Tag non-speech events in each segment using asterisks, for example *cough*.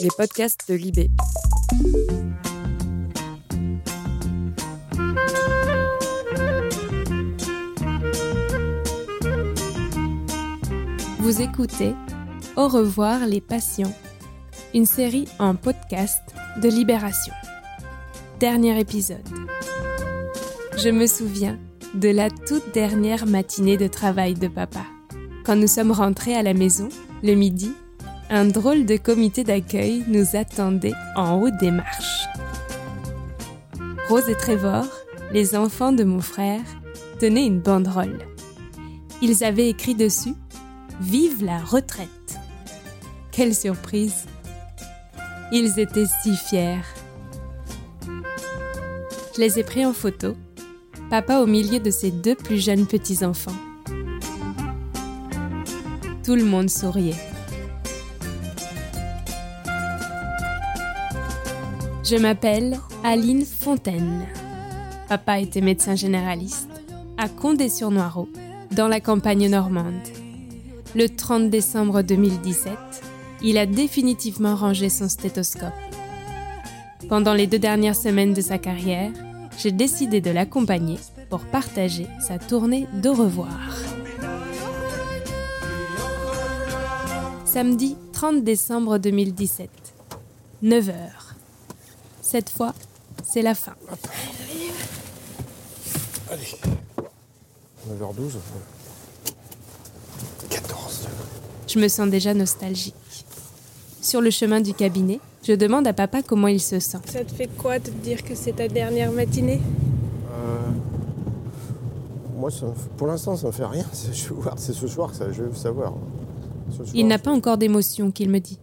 les podcasts de Libé. Vous écoutez Au revoir les patients, une série en podcast de Libération. Dernier épisode. Je me souviens de la toute dernière matinée de travail de papa. Quand nous sommes rentrés à la maison, le midi, un drôle de comité d'accueil nous attendait en haut des marches. Rose et Trevor, les enfants de mon frère, tenaient une banderole. Ils avaient écrit dessus Vive la retraite. Quelle surprise. Ils étaient si fiers. Je les ai pris en photo, papa au milieu de ses deux plus jeunes petits-enfants. Tout le monde souriait. Je m'appelle Aline Fontaine. Papa était médecin généraliste à Condé-sur-Noireau, dans la campagne normande. Le 30 décembre 2017, il a définitivement rangé son stéthoscope. Pendant les deux dernières semaines de sa carrière, j'ai décidé de l'accompagner pour partager sa tournée de revoir. Samedi 30 décembre 2017, 9h. Cette fois, c'est la fin. Allez. 9h12. 14. Je me sens déjà nostalgique. Sur le chemin du cabinet, je demande à papa comment il se sent. Ça te fait quoi de te dire que c'est ta dernière matinée? Euh, moi, ça pour l'instant, ça me fait rien. *laughs* C'est- Je vais voir, c'est ce soir que ça, je vais savoir. Soir, Il n'a pas encore d'émotion qu'il me dit.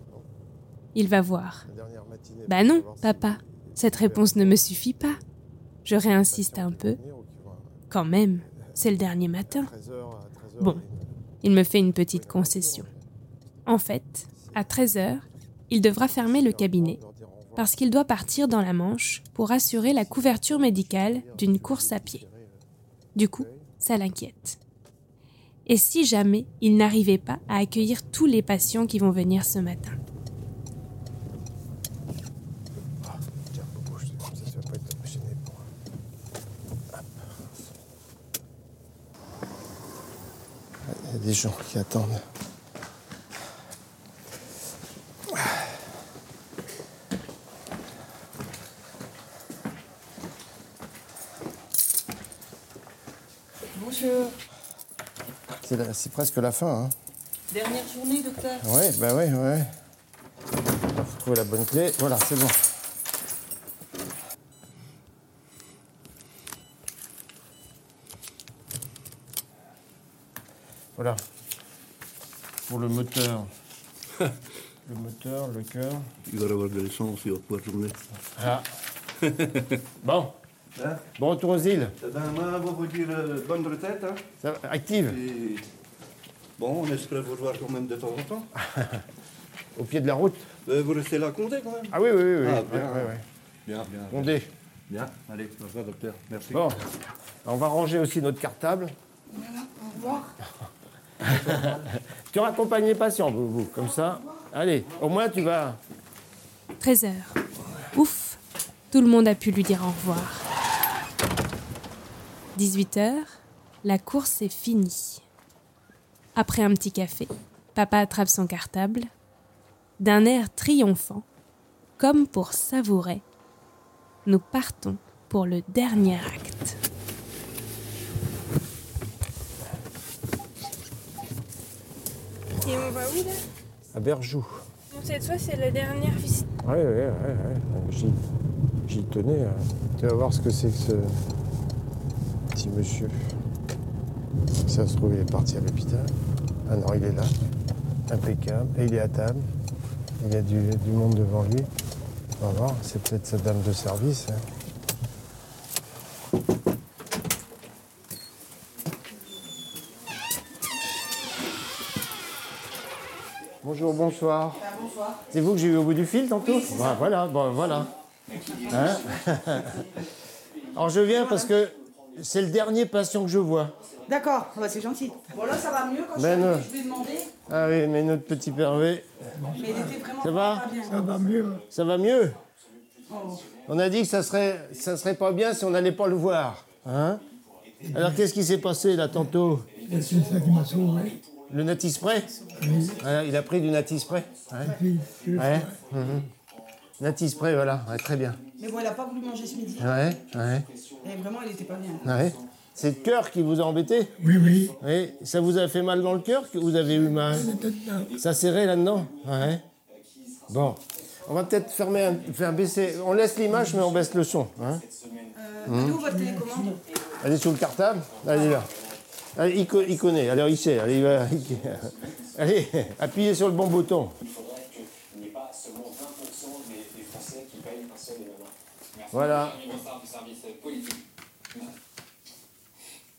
Il va voir. la dernière matinée, Bah non, papa. Cette réponse ne me suffit pas. Je réinsiste un peu. Quand même, c'est le dernier matin. 13h à 13h. Bon. Il me fait une petite concession. En fait, à 13h, il devra fermer le cabinet parce qu'il doit partir dans la Manche pour assurer la couverture médicale d'une course à pied. Du coup, ça l'inquiète. Et si jamais il n'arrivait pas à accueillir tous les patients qui vont venir ce matin Tiens, bouge, comme ça, tu vas pas être gêné pour. Hop. Il y a des gens qui attendent. Bonjour. C'est presque la fin, hein. Dernière journée, docteur. Ouais, bah ouais, ouais. Faut trouver la bonne clé. Voilà, c'est bon. Voilà. Pour le moteur. *laughs* le moteur, le cœur. Il va avoir de l'essence, il va pouvoir tourner. Ah. *laughs* bon. Hein? Bon retour aux îles. Eh ben, moi, on va vous dire euh, bonne retraite. Hein. Ça va Active. Et bon, on espère vous revoir quand même de temps en temps. *laughs* Au pied de la route. Euh, vous restez là à compter quand même Ah oui, oui, oui. oui. Ah, bien. ouais, ouais. Bien, bien. Condé. Bien, allez, au revoir, docteur. Merci. Bon. On va ranger aussi notre cartable. *laughs* tu raccompagnes les patients, vous, comme ça. Allez, au moins tu vas. 13h. Ouf Tout le monde a pu lui dire au revoir. 18h, la course est finie. Après un petit café, papa attrape son cartable. D'un air triomphant, comme pour savourer, nous partons pour le dernier acte. Et on va où là? À Berjou. Bon, Cette fois, c'est la dernière visite. Ouais, ouais, ouais. ouais. J'y, j'y tenais. hein. Tu vas voir ce que c'est que ce petit monsieur. Ça se trouve, il est parti à l'hôpital. Ah non, il est là. Impeccable. Et il est à table. Il y a du, du monde devant lui. On va voir, c'est peut-être sa dame de service. hein. Bonjour, bonsoir. C'est vous que j'ai eu au bout du fil tantôt Bah, Voilà, bon, voilà. Hein *laughs* Alors je viens parce que c'est le dernier patient que je vois. D'accord, bah, c'est gentil. Bon, là, ça va mieux. Quand Ben je, suis non. je lui ai demandé, Ah oui, mais notre petit Hervé, mais il était vraiment Ça va pas bien. Ça va mieux. ça va mieux Oh. On a dit que ça serait, ça serait pas bien si on n'allait pas le voir. Hein? Alors qu'est-ce qui s'est passé là tantôt? C'est ça qui m'a sauvé. Le natispray Oui. Ouais, Il a pris du Ouais. Puis, je- Ouais. mhm. Natispray, voilà, ouais, très bien. Mais bon, elle a pas voulu manger ce midi. Ouais, ouais, Et vraiment, il était pas bien. ouais. C'est le cœur qui vous a embêté Oui, oui. Oui. Ça vous a fait mal dans le cœur que vous avez eu mal. Ça serrait là-dedans Ouais. Bon. On va peut-être fermer un, faire baisser. On laisse l'image, mais on baisse le son. Hein Euh, elle est où votre télécommande Elle est sous le cartable Allez là. Allez, il, co- il connaît, alors il sait. Allez, il va- *laughs* allez, appuyez sur le bon bouton. Il faudrait qu'il n'y ait pas seulement 20% des, des Français qui payent un seul événement. Merci. Voilà. Du service politique.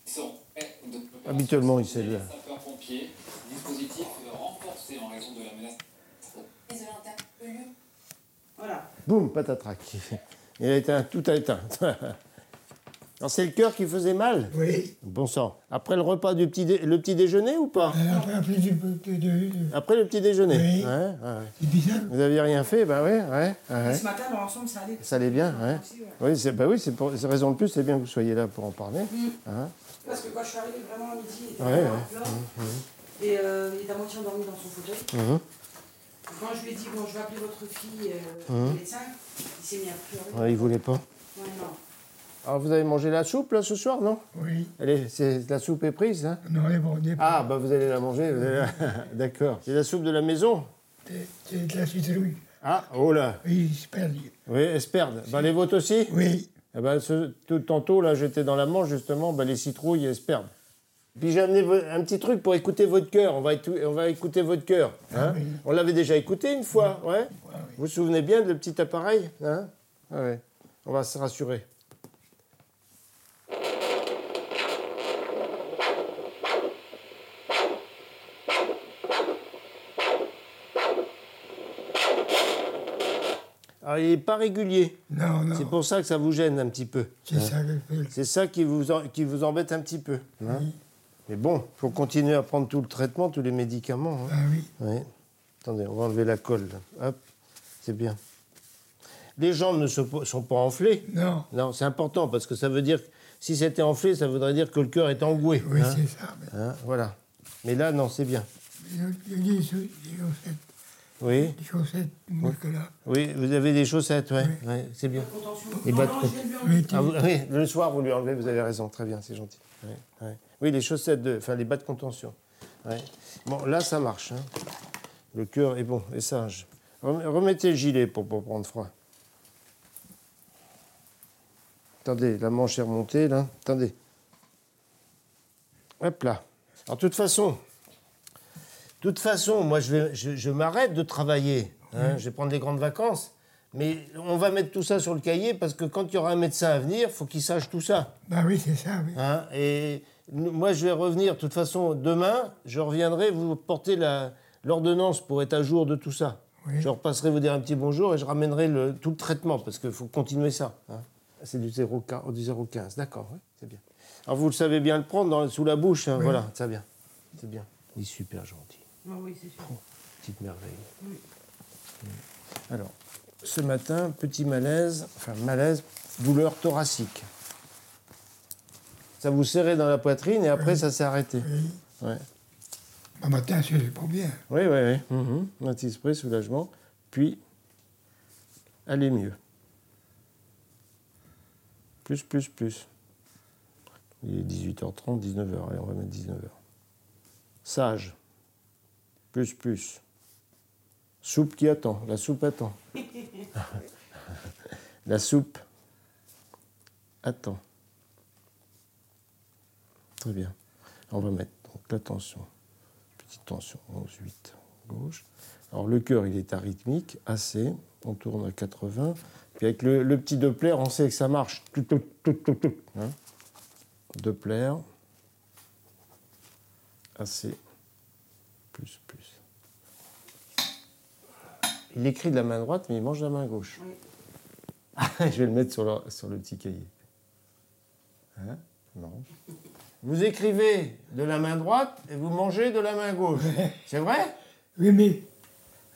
Ils sont prêts de Habituellement, il sait le- sapeurs-pompiers, dispositif renforcé en raison de la menace. Voilà. Boum, patatrac. *laughs* Il a éteint, tout a éteint. *laughs* Alors c'est le cœur qui faisait mal Oui. Bon sang. Après le repas du petit, dé- le petit déjeuner ou pas Elle a pas appris du de, de, de, Après le petit déjeuner Oui. Ouais, ouais, ouais. C'est bizarre. Vous aviez rien fait Bah ouais, ouais, ouais. Ce matin, dans l'ensemble, ça allait. Ça allait bien, ouais. Aussi, ouais. Oui, c'est bah oui, c'est pour c'est raison de plus, c'est bien que vous soyez là pour en parler. Hein Parce que quand je suis arrivée vraiment à midi, il était Ouais, ouais. à plat. Et euh, il est à moitié endormi dans son fauteuil. Mhm. Quand je lui ai dit, bon, je vais appeler votre fille, euh, le médecin, il s'est mis à pleurer. Ouais, il voulait pas. Ouais, non. Alors vous avez mangé la soupe là ce soir, non Oui. Allez, c'est la soupe est prise, hein Non, ils vont dire. Ah bah vous allez la manger, la- *laughs* d'accord. C'est la soupe de la maison C'est- de la citrouille. Ah, oh là Oui, c'est perdu. Oui, esperde. Bah les vôtres aussi Oui. Eh ben, ce, tout tantôt, là, j'étais dans la manche, justement, ben, les citrouilles et esperdent. Puis j'ai amené un petit truc pour écouter votre cœur. On va, on va écouter votre cœur. hein. Ah oui. On l'avait déjà écouté une fois, ouais. Ouais, oui. Vous vous souvenez bien de le petit appareil hein? Ah ouais. On va se rassurer. Alors, il n'est pas régulier. Non, non. C'est pour ça que ça vous gêne un petit peu. C'est ça je fais. C'est ça qui vous, en- qui vous embête un petit peu. hein. Mais bon, il faut continuer à prendre tout le traitement, tous les médicaments. hein. Ah oui. Oui. Attendez, on va enlever la colle. là. Hop, c'est bien. Les jambes ne sont pas, enflées. Non. Non, c'est important parce que ça veut dire si c'était enflé, ça voudrait dire que le cœur est engoué. Oui, hein. c'est ça. Mais Hein, voilà. Mais là, non, c'est bien. y Oui, Des chaussettes, moi que là. oui, vous avez des chaussettes, ouais, ouais, c'est bien. Bah, non, de- Oui, Ah, vous- oui, le soir, vous lui enlevez, vous avez raison, très bien, c'est gentil. Ouais, ouais. Oui, les chaussettes, de, enfin les bas de contention. Ouais. Bon, là, ça marche. hein. Le cœur est bon, est sage. Rem- Remettez le gilet pour pas prendre froid. Attendez, la manche est remontée, là. Attendez. Hop là. Alors, de toute façon, de toute façon, moi, je, vais, je, je m'arrête de travailler. hein. Je vais prendre des grandes vacances. Mais on va mettre tout ça sur le cahier parce que quand il y aura un médecin à venir, il faut qu'il sache tout ça. Bah oui, c'est ça. Oui. hein. Et moi, je vais revenir, de toute façon, demain, je reviendrai vous porter l'ordonnance pour être à jour de tout ça. Oui. Je repasserai vous dire un petit bonjour et je ramènerai le, tout le traitement parce qu'il faut continuer ça. hein. C'est du 0,15, du 0,15, d'accord, oui, c'est bien. Alors vous le savez bien le prendre dans- sous la bouche, hein, voilà, c'est bien. C'est bien. Il est super gentil. Ah oui, c'est sûr. Petite merveille. Mm. Alors, ce matin, petit malaise, enfin malaise, douleur thoracique. Ça vous serrait dans la poitrine et après ça s'est arrêté. Oui. Ouais. Bah, matin, c'est pas bien. Oui, oui, oui. Un petit spray, soulagement. Puis, allez mieux. Plus, plus, plus. Il est 18h30, 19h. Allez, on va mettre 19h. Sage. Plus, plus. Soupe qui attend. La soupe attend. *laughs* La soupe attend. Très bien. On va mettre donc la tension. Petite tension, 11, 8, gauche. Alors le cœur, il est arythmique, assez. On tourne à 80. Puis avec le, le petit Doppler, on sait que ça marche. Tout, tout, tout, tout, tout. Hein Doppler. Assez. Plus, plus. Il écrit de la main droite, mais il mange de la main gauche. Oui. *laughs* Je vais le mettre sur le, sur le petit cahier. Hein? Non. Vous écrivez de la main droite et vous mangez de la main gauche. *laughs* C'est vrai? Oui, mais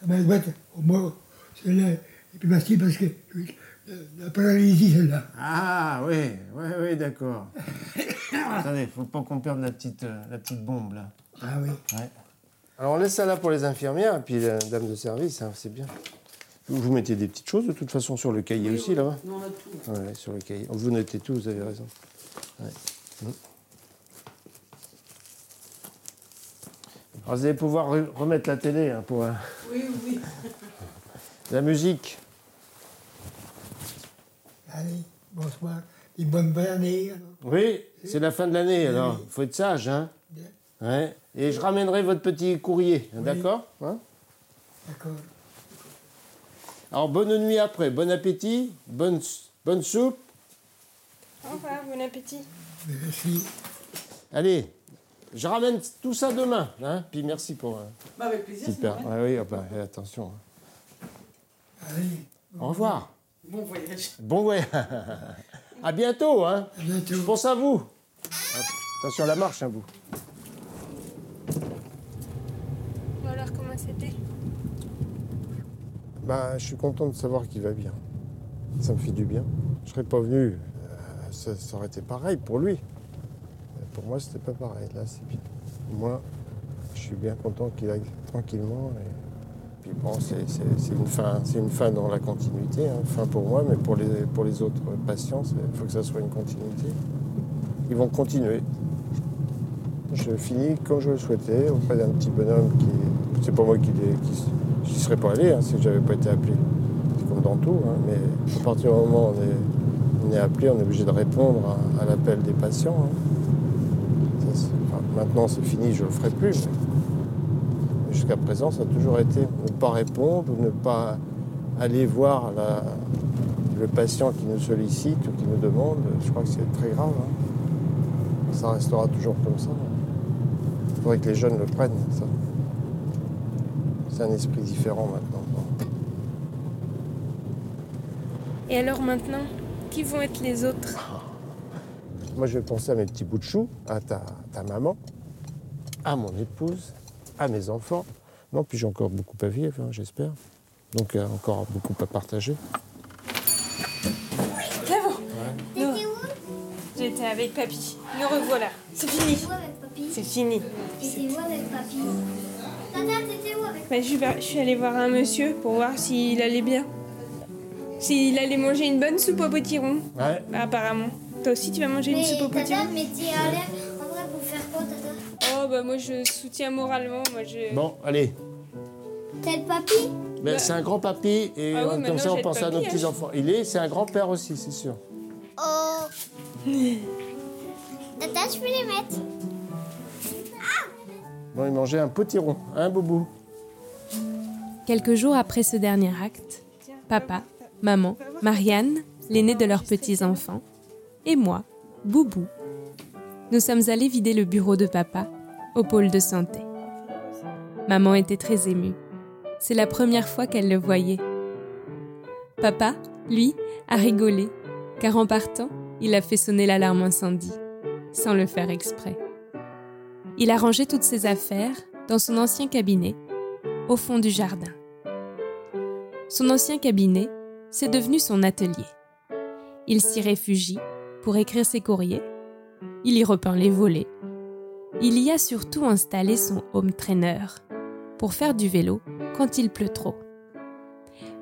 à ma droite, au moins, celle-là est plus facile parce que la, la paralysie, celle-là. Ah oui, oui, oui, d'accord. *laughs* Attendez, faut pas qu'on perde la petite, euh, la petite bombe là. Ah oui. Ouais. Alors on laisse ça là pour les infirmières et puis la dame de service, hein, c'est bien. Vous, vous mettez des petites choses de toute façon sur le cahier aussi là-bas Nous, on a tout. Ouais, sur le cahier. Vous notez tout, vous avez raison. Ouais. Mm. Alors vous allez pouvoir re- remettre la télé hein, pour euh, Oui, oui. *laughs* la musique. Allez, bonsoir. Et bonne bonne année. alors. Oui, c'est la fin de l'année alors. oui. faut être sage, hein Bien. Ouais. Et je ramènerai votre petit courrier, hein, d'accord Hein? D'accord. Alors bonne nuit après, bon appétit, bonne, bonne soupe. Au revoir, bon appétit. Merci. Allez, je ramène tout ça demain. Hein? Puis merci pour... euh, Bah, avec plaisir. super. oui, ah bah, attention. Allez, Au revoir. Bon voyage. Bon ouais. *laughs* à bientôt, hein. à bientôt. Je pense à vous. Attention à la marche, hein, vous. Bon alors, comment Bah, je suis content de savoir qu'il va bien. Ça me fait du bien. Je serais pas venu, euh, ça, aurait été pareil pour lui. Pour moi, c'était pas pareil. Là, c'est bien. Moi, je suis bien content qu'il aille tranquillement. Et... Puis bon, c'est une fin, c'est une fin dans la continuité, hein. fin pour moi, mais pour les, pour les autres patients, il faut que ça soit une continuité. Ils vont continuer. Je finis comme je le souhaitais, auprès d'un petit bonhomme qui. C'est pas moi qui qui- serais pas allé hein, si j'avais pas été appelé. C'est comme dans tout, hein, mais à partir du moment où on est, appelé, on est obligé de répondre à, l'appel des patients. hein. Maintenant c'est fini, je le ferai plus. Jusqu'à présent, ça a toujours été ne pas répondre ou ne pas aller voir le patient qui nous sollicite ou qui nous demande. Je crois que c'est très grave. hein. Ça restera toujours comme ça. Il faudrait que les jeunes le prennent, ça. C'est un esprit différent maintenant. Et alors maintenant, qui vont être les autres? Moi, je vais penser à mes petits bouts de chou, à ta, ta maman, à mon épouse, à mes enfants. Non, puis j'ai encore beaucoup à vivre, hein, j'espère. Donc, euh, encore beaucoup à partager. J'étais avec papy. Nous revoilà. C'est fini. C'est fini. T'étais où avec papy? Tata, t'étais où? avec Bah, je, suis, par- je suis allée voir un monsieur pour voir s'il allait bien. S'il allait manger une bonne soupe au potiron. Ouais. Bah, apparemment. Toi aussi, tu vas manger une soupe au tata, potiron? mais t'es à l'air en vrai pour faire quoi, tata? Oh, bah moi, je soutiens moralement. Moi, je... Bon, allez. T'es le papy? Ben, Bah. C'est un grand papy et Ah oui, comme ça, on pense à nos hein. petits-enfants. Il est, c'est un grand-père aussi, c'est sûr. Oh Tata, je peux les mettre Bon, il mangeait un potiron, un boubou. Quelques jours après ce dernier acte, papa, maman, Marianne, l'aîné de leurs petits-enfants, et moi, Boubou, nous sommes allés vider le bureau de papa au pôle de santé. Maman était très émue. C'est la première fois qu'elle le voyait. Papa, lui, a rigolé, car en partant, il a fait sonner l'alarme incendie, sans le faire exprès. Il a rangé toutes ses affaires dans son ancien cabinet, au fond du jardin. Son ancien cabinet, c'est devenu son atelier. Il s'y réfugie pour écrire ses courriers. Il y repeint les volets. Il y a surtout installé son home trainer pour faire du vélo quand il pleut trop.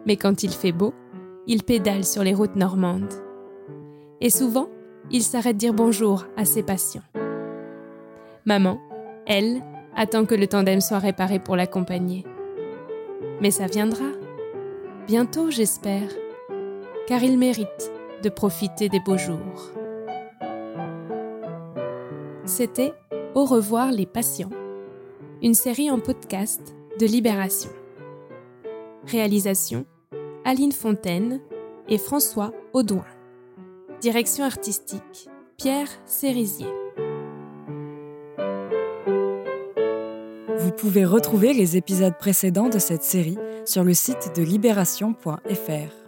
Mais quand il fait beau, il pédale sur les routes normandes. Et souvent, il s'arrête dire bonjour à ses patients. Maman, elle, attend que le tandem soit réparé pour l'accompagner. Mais ça viendra. Bientôt, j'espère. Car il mérite de profiter des beaux jours. C'était Au revoir les patients, une série en podcast de Libération. Réalisation Aline Fontaine et François Audouin. Direction artistique Pierre Cérisier. Vous pouvez retrouver les épisodes précédents de cette série sur le site de libération.fr.